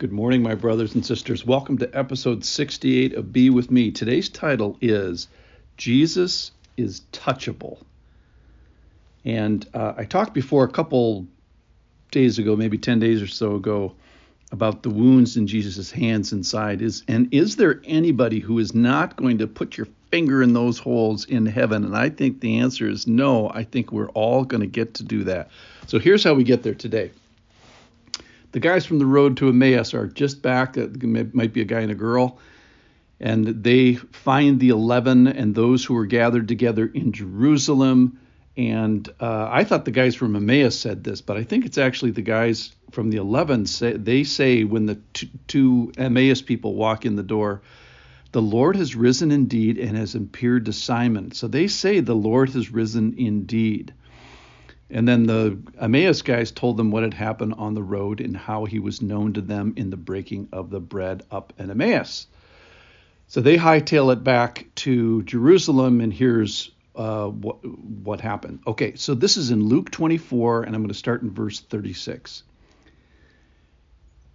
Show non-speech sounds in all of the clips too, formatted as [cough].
Good morning, my brothers and sisters. Welcome to episode 68 of Be With Me. Today's title is Jesus is Touchable. And uh, I talked before a couple days ago, maybe 10 days or so ago, about the wounds in Jesus' hands inside. Is and is there anybody who is not going to put your finger in those holes in heaven? And I think the answer is no. I think we're all going to get to do that. So here's how we get there today the guys from the road to Emmaus are just back. It might be a guy and a girl. And they find the 11 and those who were gathered together in Jerusalem. And uh, I thought the guys from Emmaus said this, but I think it's actually the guys from the 11 say they say when the two, two Emmaus people walk in the door, the Lord has risen indeed and has appeared to Simon. So they say the Lord has risen indeed. And then the Emmaus guys told them what had happened on the road and how he was known to them in the breaking of the bread up in Emmaus. So they hightail it back to Jerusalem, and here's uh, what, what happened. Okay, so this is in Luke 24, and I'm going to start in verse 36.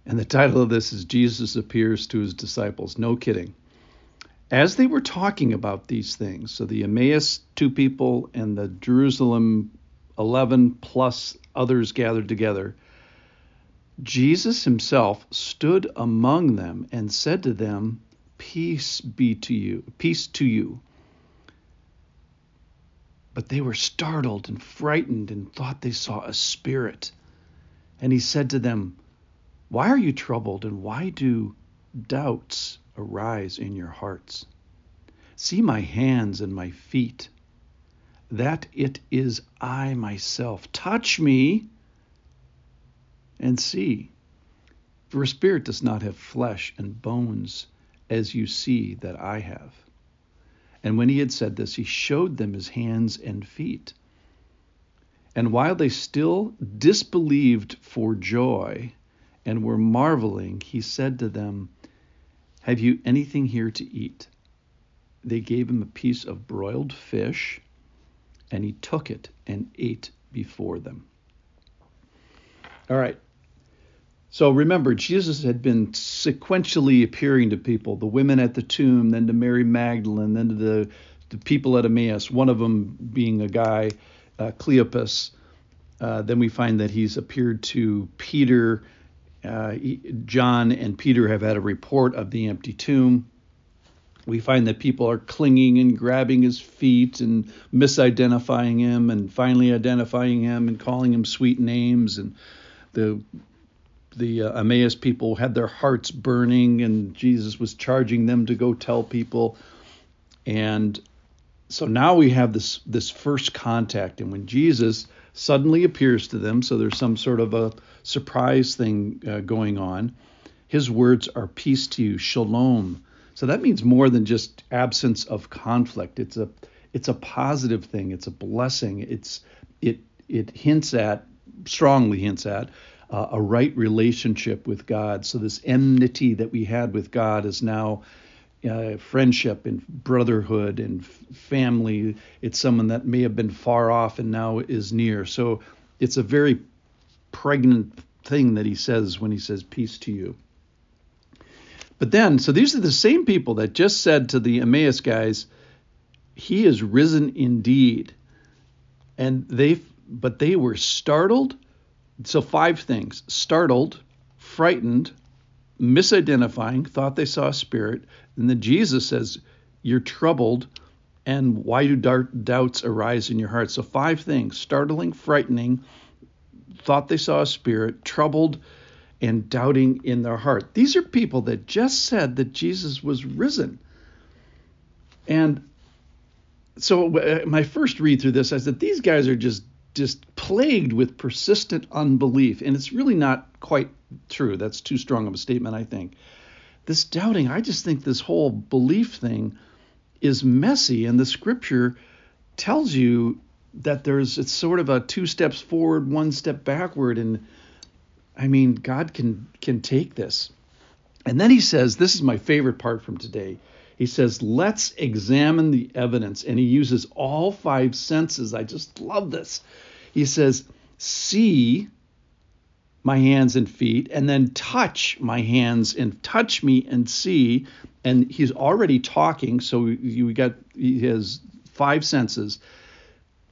And the title of this is Jesus appears to his disciples. No kidding. As they were talking about these things, so the Emmaus two people and the Jerusalem 11 plus others gathered together, Jesus himself stood among them and said to them, Peace be to you, peace to you. But they were startled and frightened and thought they saw a spirit. And he said to them, Why are you troubled and why do doubts arise in your hearts? See my hands and my feet that it is I myself. Touch me and see. For a spirit does not have flesh and bones as you see that I have. And when he had said this, he showed them his hands and feet. And while they still disbelieved for joy and were marveling, he said to them, Have you anything here to eat? They gave him a piece of broiled fish and he took it and ate before them. All right. So remember, Jesus had been sequentially appearing to people the women at the tomb, then to Mary Magdalene, then to the, the people at Emmaus, one of them being a guy, uh, Cleopas. Uh, then we find that he's appeared to Peter. Uh, John and Peter have had a report of the empty tomb we find that people are clinging and grabbing his feet and misidentifying him and finally identifying him and calling him sweet names. And the the uh, Emmaus people had their hearts burning and Jesus was charging them to go tell people. And so now we have this this first contact. And when Jesus suddenly appears to them so there's some sort of a surprise thing uh, going on his words are peace to you shalom so that means more than just absence of conflict. It's a it's a positive thing. It's a blessing. It's it it hints at strongly hints at uh, a right relationship with God. So this enmity that we had with God is now uh, friendship and brotherhood and f- family. It's someone that may have been far off and now is near. So it's a very pregnant thing that he says when he says peace to you. But then, so these are the same people that just said to the Emmaus guys, He is risen indeed. And they, but they were startled. So, five things startled, frightened, misidentifying, thought they saw a spirit. And then Jesus says, You're troubled. And why do doubts arise in your heart? So, five things startling, frightening, thought they saw a spirit, troubled, and doubting in their heart. These are people that just said that Jesus was risen. And so uh, my first read through this, I said these guys are just just plagued with persistent unbelief, and it's really not quite true. That's too strong of a statement, I think. This doubting, I just think this whole belief thing is messy, and the Scripture tells you that there's it's sort of a two steps forward, one step backward, and I mean, God can can take this. And then he says, this is my favorite part from today. He says, let's examine the evidence. And he uses all five senses. I just love this. He says, see my hands and feet, and then touch my hands and touch me and see. And he's already talking, so you got he has five senses.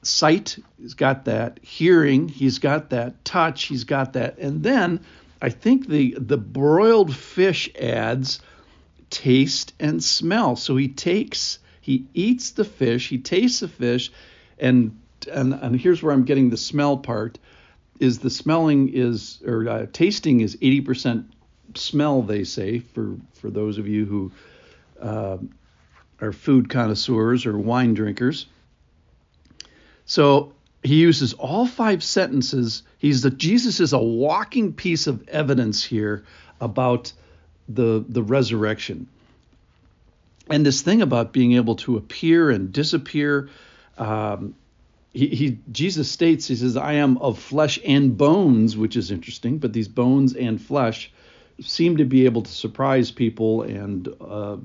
Sight, he's got that. Hearing, he's got that. Touch, he's got that. And then I think the the broiled fish adds taste and smell. So he takes, he eats the fish, he tastes the fish, and and, and here's where I'm getting the smell part is the smelling is or uh, tasting is 80% smell they say for for those of you who uh, are food connoisseurs or wine drinkers so he uses all five sentences he's the jesus is a walking piece of evidence here about the the resurrection and this thing about being able to appear and disappear um, he, he, Jesus states he says I am of flesh and bones, which is interesting. But these bones and flesh seem to be able to surprise people and uh,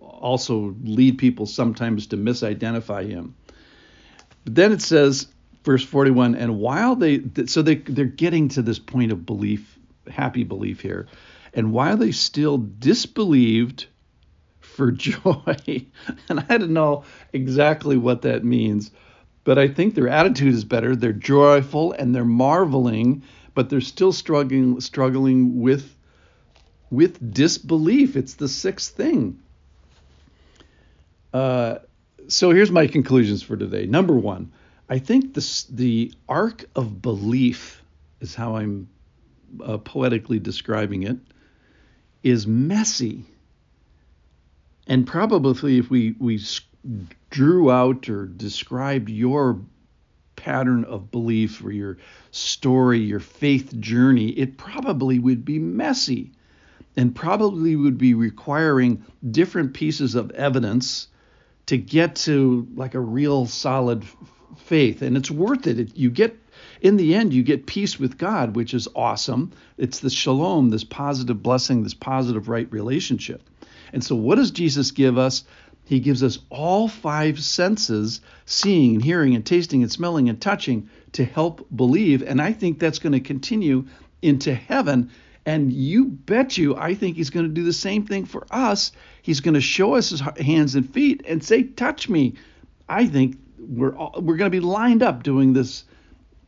also lead people sometimes to misidentify him. But then it says, verse 41, and while they so they they're getting to this point of belief, happy belief here, and while they still disbelieved for [laughs] joy, and I don't know exactly what that means but I think their attitude is better. They're joyful and they're marveling, but they're still struggling struggling with with disbelief. It's the sixth thing. Uh, so here's my conclusions for today. Number one, I think this, the arc of belief is how I'm uh, poetically describing it is messy. And probably if we we drew out or described your pattern of belief or your story, your faith journey, it probably would be messy and probably would be requiring different pieces of evidence to get to like a real solid faith. And it's worth it. You get, in the end, you get peace with God, which is awesome. It's the shalom, this positive blessing, this positive right relationship. And so, what does Jesus give us? He gives us all five senses seeing and hearing and tasting and smelling and touching to help believe. And I think that's going to continue into heaven. And you bet you, I think he's going to do the same thing for us. He's going to show us his hands and feet and say, Touch me. I think we're all, we're going to be lined up doing this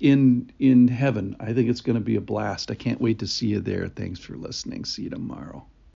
in in heaven. I think it's going to be a blast. I can't wait to see you there. Thanks for listening. See you tomorrow.